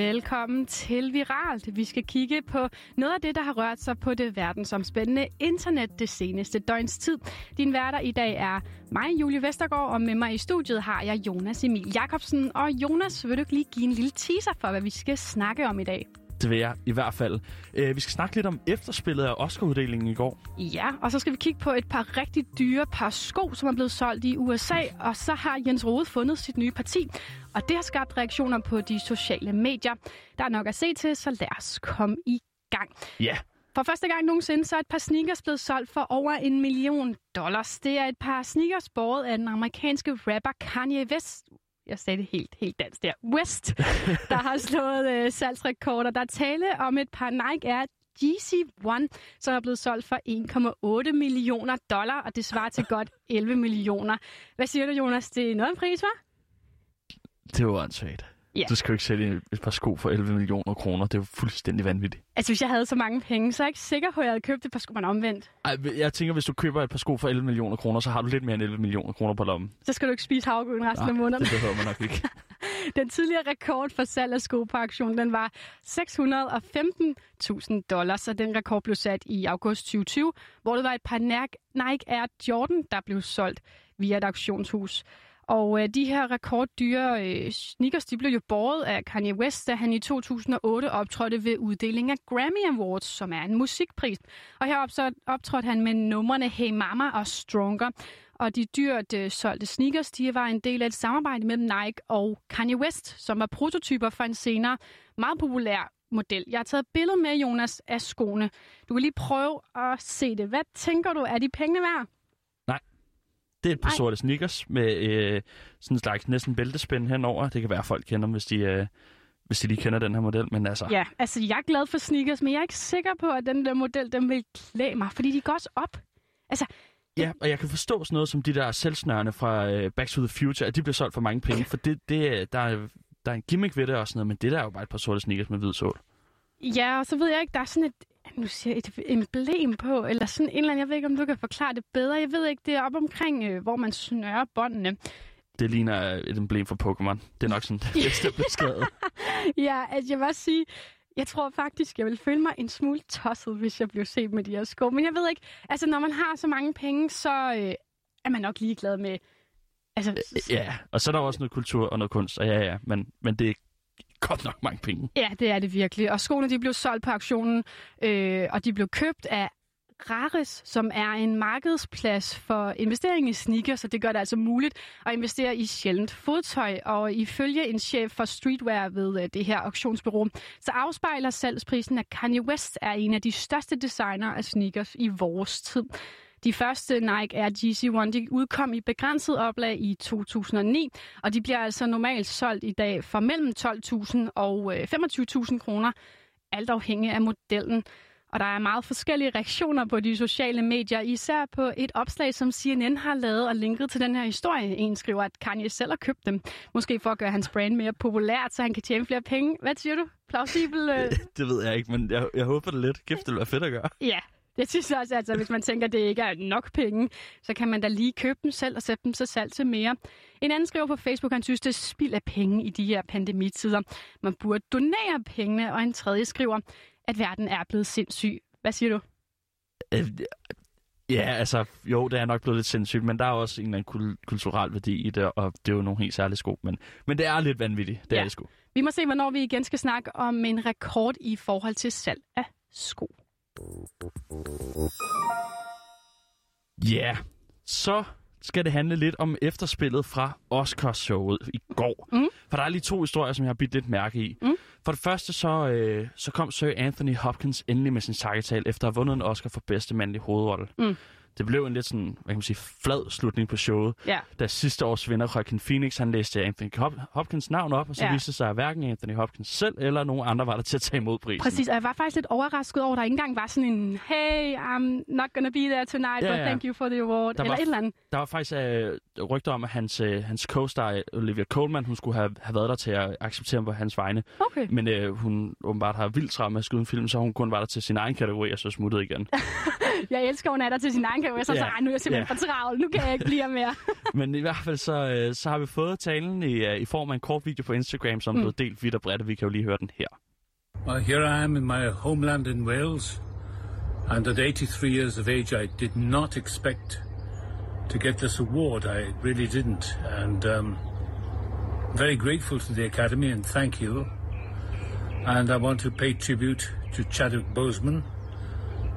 Velkommen til Viralt. Vi skal kigge på noget af det, der har rørt sig på det verdensomspændende internet det seneste døgns tid. Din værter i dag er mig, Julie Vestergaard, og med mig i studiet har jeg Jonas Emil Jakobsen. Og Jonas, vil du lige give en lille teaser for, hvad vi skal snakke om i dag? Det vil jeg i hvert fald. Øh, vi skal snakke lidt om efterspillet af Oscar-uddelingen i går. Ja, og så skal vi kigge på et par rigtig dyre par sko, som er blevet solgt i USA. Og så har Jens Rode fundet sit nye parti. Og det har skabt reaktioner på de sociale medier. Der er nok at se til, så lad os komme i gang. Ja. For første gang nogensinde, så er et par sneakers blevet solgt for over en million dollars. Det er et par sneakers båret af den amerikanske rapper Kanye West, jeg sagde det helt, helt dansk der, West, der har slået øh, salgsrekorder. Der er tale om et par Nike Air GC One, som er blevet solgt for 1,8 millioner dollar, og det svarer til godt 11 millioner. Hvad siger du, Jonas? Det er noget en pris, var? Det var åndssvagt. Ja. Du skal jo ikke sælge et par sko for 11 millioner kroner. Det er jo fuldstændig vanvittigt. Altså, hvis jeg havde så mange penge, så er jeg ikke sikker på, at jeg havde købt et par sko, man omvendt. Ej, jeg tænker, hvis du køber et par sko for 11 millioner kroner, så har du lidt mere end 11 millioner kroner på lommen. Så skal du ikke spise havregryn resten af måneden. det behøver man nok ikke. Den tidligere rekord for salg af sko på auktionen, den var 615.000 dollars, og den rekord blev sat i august 2020, hvor det var et par Nike Air Jordan, der blev solgt via et auktionshus. Og øh, de her rekorddyre øh, sneakers, de blev jo båret af Kanye West, da han i 2008 optrådte ved uddeling af Grammy Awards, som er en musikpris. Og her optrådte, optrådte han med numrene Hey Mama og Stronger. Og de dyrt øh, solgte sneakers, de var en del af et samarbejde mellem Nike og Kanye West, som var prototyper for en senere meget populær model. Jeg har taget et billede med, Jonas, af skoene. Du kan lige prøve at se det. Hvad tænker du, er de pengene værd? Det er et par Nej. sorte sneakers med øh, sådan en slags næsten bæltespænd henover. Det kan være, at folk kender dem, hvis de, øh, hvis de lige kender den her model. Men altså, Ja, altså jeg er glad for sneakers, men jeg er ikke sikker på, at den der model, den vil klæde mig, fordi de går også op. Altså, ja, og jeg kan forstå sådan noget som de der selvsnørende fra øh, Back to the Future, at de bliver solgt for mange penge. For det, det, der, er, der er en gimmick ved det og sådan noget, men det der er jo bare et par sorte sneakers med hvid sål. ja, og så ved jeg ikke, der er sådan et, nu siger et emblem på, eller sådan en eller anden, jeg ved ikke, om du kan forklare det bedre. Jeg ved ikke, det er op omkring, øh, hvor man snører båndene. Det ligner et emblem for Pokémon. Det er nok sådan det bedste beskrevet. Ja, altså jeg vil også sige, jeg tror faktisk, jeg vil føle mig en smule tosset, hvis jeg blev set med de her sko. Men jeg ved ikke, altså når man har så mange penge, så øh, er man nok ligeglad med... Altså, Ja, og så er der også noget kultur og noget kunst, og ja, ja, men, men det er godt nok mange penge. Ja, det er det virkelig. Og skoene de blev solgt på auktionen, øh, og de blev købt af Rares, som er en markedsplads for investering i sneakers, så det gør det altså muligt at investere i sjældent fodtøj. Og ifølge en chef for streetwear ved øh, det her auktionsbureau, så afspejler salgsprisen, at Kanye West er en af de største designer af sneakers i vores tid. De første Nike Air GC1 de udkom i begrænset oplag i 2009, og de bliver altså normalt solgt i dag for mellem 12.000 og øh, 25.000 kroner, alt afhængig af modellen. Og der er meget forskellige reaktioner på de sociale medier, især på et opslag, som CNN har lavet og linket til den her historie. En skriver, at Kanye selv har købt dem, måske for at gøre hans brand mere populært, så han kan tjene flere penge. Hvad siger du? Plausibel? Øh? Det ved jeg ikke, men jeg, jeg håber det lidt. Gift, det vil være fedt at gøre. Ja, det synes også, altså, hvis man tænker, at det ikke er nok penge, så kan man da lige købe dem selv og sætte dem så salg til mere. En anden skriver på Facebook, han synes, det er spild af penge i de her pandemitider. Man burde donere pengene, og en tredje skriver, at verden er blevet sindssyg. Hvad siger du? Øh, Ja, altså, jo, det er nok blevet lidt sindssygt, men der er også en eller anden kul- kulturel værdi i det, og det er jo nogle helt særlige sko. Men, men det er lidt vanvittigt, det Ja. er det sgu. Vi må se, hvornår vi igen skal snakke om en rekord i forhold til salg af sko. Ja, yeah. så skal det handle lidt om efterspillet fra Oscarshowet i går. Mm. For der er lige to historier, som jeg har bidt lidt mærke i. Mm. For det første så, øh, så kom Sir Anthony Hopkins endelig med sin takketale, efter at have vundet en Oscar for bedste mandlige hovedrolle. Mm. Det blev en lidt sådan, hvad kan man sige, flad slutning på showet. Ja. Da sidste års vinder, Joaquin Phoenix, han læste Anthony Hop- Hopkins navn op, og så Ja. ja. viste det sig, at hverken Anthony Hopkins selv eller nogen andre var der til at tage imod prisen. Præcis, og jeg var faktisk lidt overrasket over, at der ikke engang var sådan en, hey, I'm not gonna be there tonight, Ja, but ja. thank you for the award, Der eller var- et eller andet. Der var faktisk øh, rygter om, at hans, øh, hans co-star Olivia Colman, hun skulle have, have været der til at acceptere ham på hans vegne. Okay. Men øh, hun åbenbart har vildt travlt med at skyde en film, så hun kun var der til sin egen kategori, og så smuttede igen. jeg elsker, hun er der til sin egen karriere, så, Ja. så "Ej, nu er jeg simpelthen Ja. for travl, nu kan jeg ikke blive her mere. Men i hvert fald så, øh, så har vi fået talen i, øh, i form af en kort video på Instagram, som mm. blev delt vidt og bredt, og vi kan jo lige høre den her. Well, here I am in my homeland in Wales, and at 83 years of age, I did not expect to get this award. I really didn't, and um, very grateful to the Academy and thank you. And I want to pay tribute to Chadwick Boseman,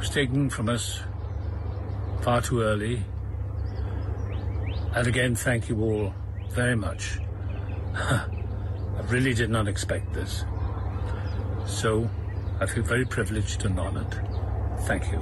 who's taken from us far too early. And again, thank you all very much. I really did not expect this. So, I feel very privileged and honored. Thank you.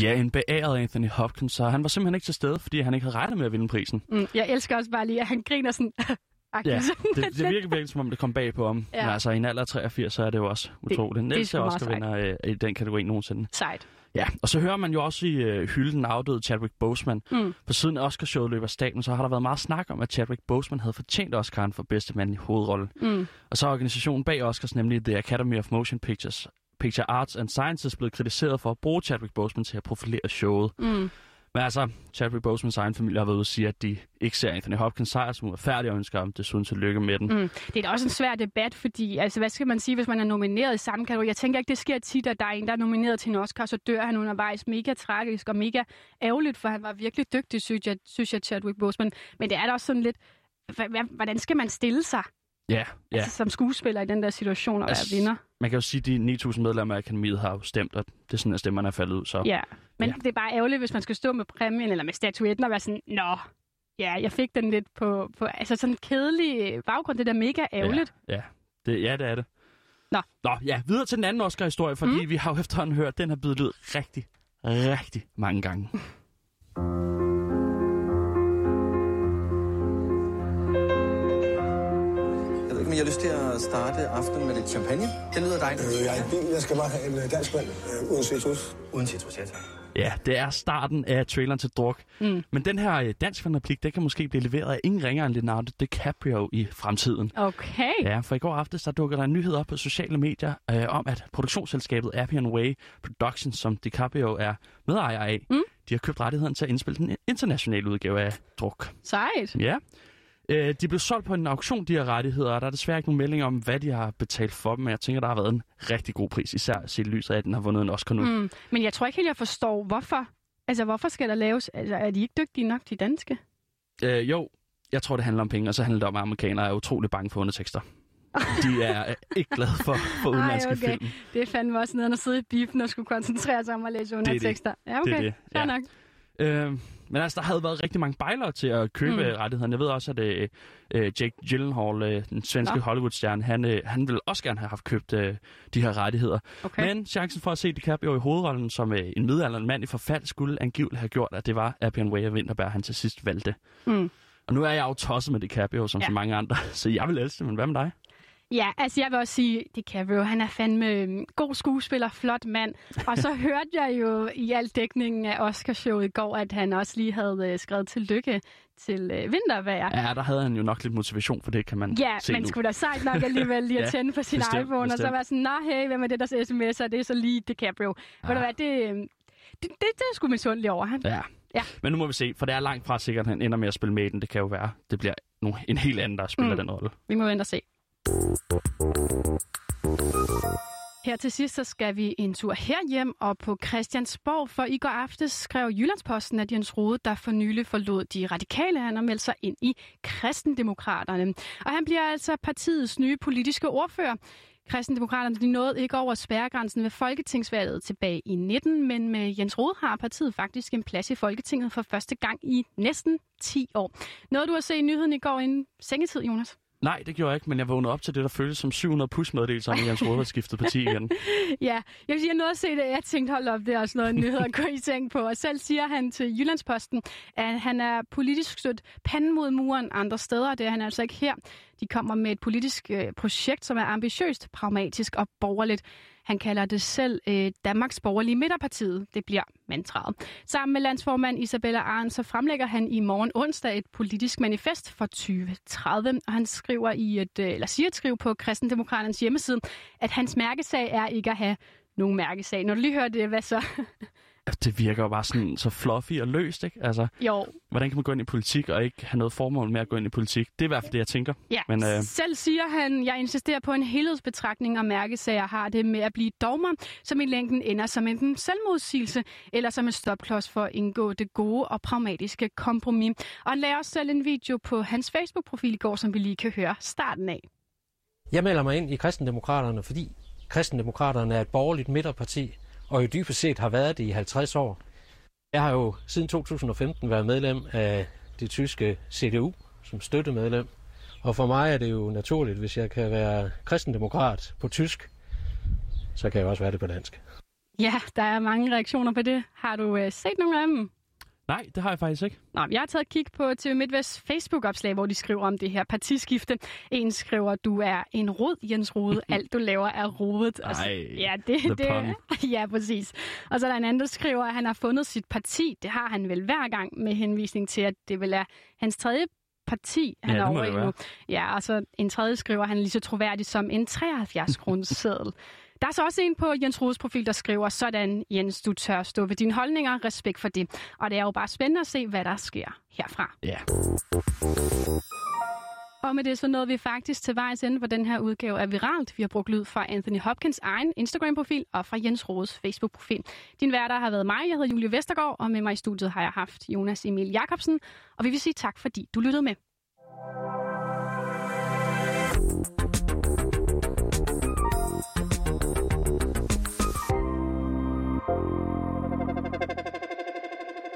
Ja, en beæret Anthony Hopkins, så han var simpelthen ikke til stede, fordi han ikke havde regnet med at vinde prisen. Mm, jeg elsker også bare lige, at han griner sådan... Ja, det, det virker virkelig, som om det kom bag på ham. Ja. Men altså, i en alder af 83, så er det jo også utroligt. Det er ældste sgu meget Oscar-vinder øh, i den kategori nogensinde. Sejt. Ja, og så hører man jo også i øh, hylden den afdøde Chadwick Boseman. Mm. På siden af Oscarshowet løber staten, så har der været meget snak om, at Chadwick Boseman havde fortjent Oscaren for bedste mand i hovedrolle. Mm. Og så er organisationen bag Oscars, nemlig The Academy of Motion Pictures, Picture Arts and Sciences, blevet kritiseret for at bruge Chadwick Boseman til at profilere showet. Mm. Men altså, Chadwick Bosemans egen familie har været ude og sige, at de ikke ser Anthony Hopkins sejr som uretfærdig og ønsker ham desuden tillykke med den. Mm. Det er da også en svær debat, fordi altså, hvad skal man sige, hvis man er nomineret i samme kategori? Jeg tænker ikke, det sker tit, at der er en, der er nomineret til en Oscar, så dør han undervejs. Mega tragisk og mega ærgerligt, for han var virkelig dygtig, synes jeg, synes jeg Chadwick Boseman. Men det er da også sådan lidt, hvordan skal man stille sig Ja, ja. ja. altså, som skuespiller i den der situation og Altså, være vinder? Man kan jo sige, at de 9.000 medlemmer af akademiet har jo stemt, og det er sådan, at stemmerne er faldet ud. Så Ja, men Ja. det er bare ærgerligt, hvis man skal stå med præmien eller med statuetten og være sådan, nå, ja, jeg fik den lidt på, på altså sådan en kedelig baggrund, det er da mega ærgerligt. Ja, ja. Det, ja, det er det. Nå. Nå, ja, videre til den anden Oscar-historie, fordi mm. vi har jo efterhånden hørt, at den har bidt ud rigtig, rigtig mange gange. Jeg har lyst til at starte aftenen med lidt champagne. Det lyder dejligt. Øh, jeg er i bil. Jeg skal bare have en øh, dansk vand øh, uden citrus. Uden citrus, ja tak. Ja, det er starten af traileren til Druk. Mm. Men den her øh, dansk replik, det kan måske blive leveret af ingen ringer end Leonardo DiCaprio i fremtiden. Okay. Ja, for i går aftes, der dukker der en nyhed op på sociale medier øh, om, at produktionsselskabet Appian Way Productions, som DiCaprio er medejer af, mm. de har købt rettigheden til at indspille den internationale udgave af Druk. Sejt. Ja. Øh, de blev solgt på en auktion, de her rettigheder, og der er desværre ikke nogen melding om, hvad de har betalt for dem, men jeg tænker, der har været en rigtig god pris, især set lyset af, at den har vundet en Oscar nu. Mm. Men jeg tror ikke helt, jeg forstår, hvorfor. Altså, hvorfor skal der laves... Altså, er de ikke dygtige nok, de danske? Øh, jo, jeg tror, det handler om penge, og så handler det om, at amerikanere er utrolig bange for undertekster. De er øh, ikke glade for, for udenlandske Ej, okay. film. Det er fandme også nede at sidde i biffen og skulle koncentrere sig om at læse undertekster. Ja, okay. Det er det, Fair ja. nok. Øh, men altså, der havde været rigtig mange bejlere til at købe Mm. rettighederne. Jeg ved også, at øh, øh, Jake Gyllenhaal, øh, den svenske Nå. Hollywood-stjerne, han, øh, han ville også gerne have haft købt øh, de her rettigheder. Okay. Men chancen for at se DiCaprio i hovedrollen som øh, en midaldrende mand i forfald skulle angiveligt have gjort, at det var Appian Way af Winterberg, han til sidst valgte. Mm. Og nu er jeg jo tosset med DiCaprio, som Ja. ja. så mange andre, så jeg vil elske det, men hvad med dig? Ja, altså jeg vil også sige, DiCaprio, han er fandme øhm, god skuespiller, flot mand. Og så hørte jeg jo i al dækningen af Oscarshowet i går, at han også lige havde øh, skrevet tillykke til øh, vintervejr. Ja, der havde han jo nok lidt motivation for det, kan man Ja, se men nu. skulle da sejt nok alligevel lige at Ja, tænde på sin bestemt, iPhone, og så bestemt. være sådan, nå hey, hvem er det, der sms'er? Det er så lige DiCaprio. Ja. Ved du Ah. hvad, det, øhm, det, det, det er sgu misundelig over ham. Ja. Ja. Men nu må vi se, for det er langt fra sikkert, at han ender med at spille med den. Det kan jo være, det bliver en helt anden, der spiller mm. den rolle. Vi må vente og se. Her til sidst så skal vi en tur herhjem og på Christiansborg, for i går aftes skrev Jyllandsposten, at Jens Rode, der for nylig forlod de radikale, han har meldt sig ind i kristendemokraterne. Og han bliver altså partiets nye politiske ordfører. Kristendemokraterne de nåede ikke over spærregrænsen ved Folketingsvalget tilbage i 19, men med Jens Rode har partiet faktisk en plads i Folketinget for første gang i næsten 10 år. Noget du har set i nyheden i går inden sengetid, Jonas? Nej, det gjorde jeg ikke, men jeg vågnede op til det, der føltes som 700 plus meddelelser om, Jens Rode havde skiftet parti igen. Ja, jeg vil sige, jeg nåede at se det. Jeg tænkte, hold op, det er også noget nyhed at gå i seng på. Og selv siger han til Jyllandsposten, at han er politisk stødt panden mod muren andre steder. Det er han altså ikke her. De kommer med et politisk øh, projekt, som er ambitiøst, pragmatisk og borgerligt. Han kalder det selv øh, Danmarks Borgerlige Midterpartiet. Det bliver mantraet. Sammen med landsformand Isabella Arn, så fremlægger han i morgen onsdag et politisk manifest for 2030. Og han skriver i et, øh, eller siger et skriv på Kristendemokraternes hjemmeside, at hans mærkesag er ikke at have nogen mærkesag. Når du lige hører det, hvad så? Altså, det virker jo bare sådan så fluffy og løst, ikke? Altså, Jo, hvordan kan man gå ind i politik og ikke have noget formål med at gå ind i politik? Det er i hvert fald det, jeg tænker. Ja, Men, øh, øh... selv siger han, jeg insisterer på en helhedsbetragtning og mærkesager har det med at blive dogmer, som i længden ender som enten selvmodsigelse eller som en stopklods for at indgå det gode og pragmatiske kompromis. Og han lagde også selv en video på hans Facebook-profil i går, som vi lige kan høre starten af. Jeg melder mig ind i kristendemokraterne, fordi kristendemokraterne er et borgerligt midterparti, og jo dybest set har været det i 50 år. Jeg har jo siden 2015 været medlem af det tyske CDU som støttemedlem, og for mig er det jo naturligt, hvis jeg kan være kristendemokrat på tysk, så kan jeg også være det på dansk. Ja, der er mange reaktioner på det. Har du øh, set nogle af dem? Nej, det har jeg faktisk ikke. Nå, jeg har taget et kig på TV MidtVest Facebook-opslag, hvor de skriver om det her partiskifte. En skriver, du er en rod, Jens Rode. Alt du laver er rodet. Og så- Ej, ja, det, the det, pun. ja, præcis. Og så er der en anden, der skriver, at han har fundet sit parti. Det har han vel hver gang med henvisning til, at det vil er hans tredje parti, han Ja, er over i være. nu. Ja, og så en tredje skriver, han er lige så troværdig som en 73 kroners seddel. Der er så også en på Jens Rodes profil, der skriver, sådan Jens, du tør stå ved dine holdninger, respekt for det. Og det er jo bare spændende at se, hvad der sker herfra. Ja. Og med det så nåede vi faktisk til vejs ende på den her udgave af Viralt. Vi har brugt lyd fra Anthony Hopkins egen Instagram-profil og fra Jens Rodes Facebook-profil. Din værter har været mig, jeg hedder Julie Vestergaard, og med mig i studiet har jeg haft Jonas Emil Jakobsen. Og vi vil sige tak, fordi du lyttede med.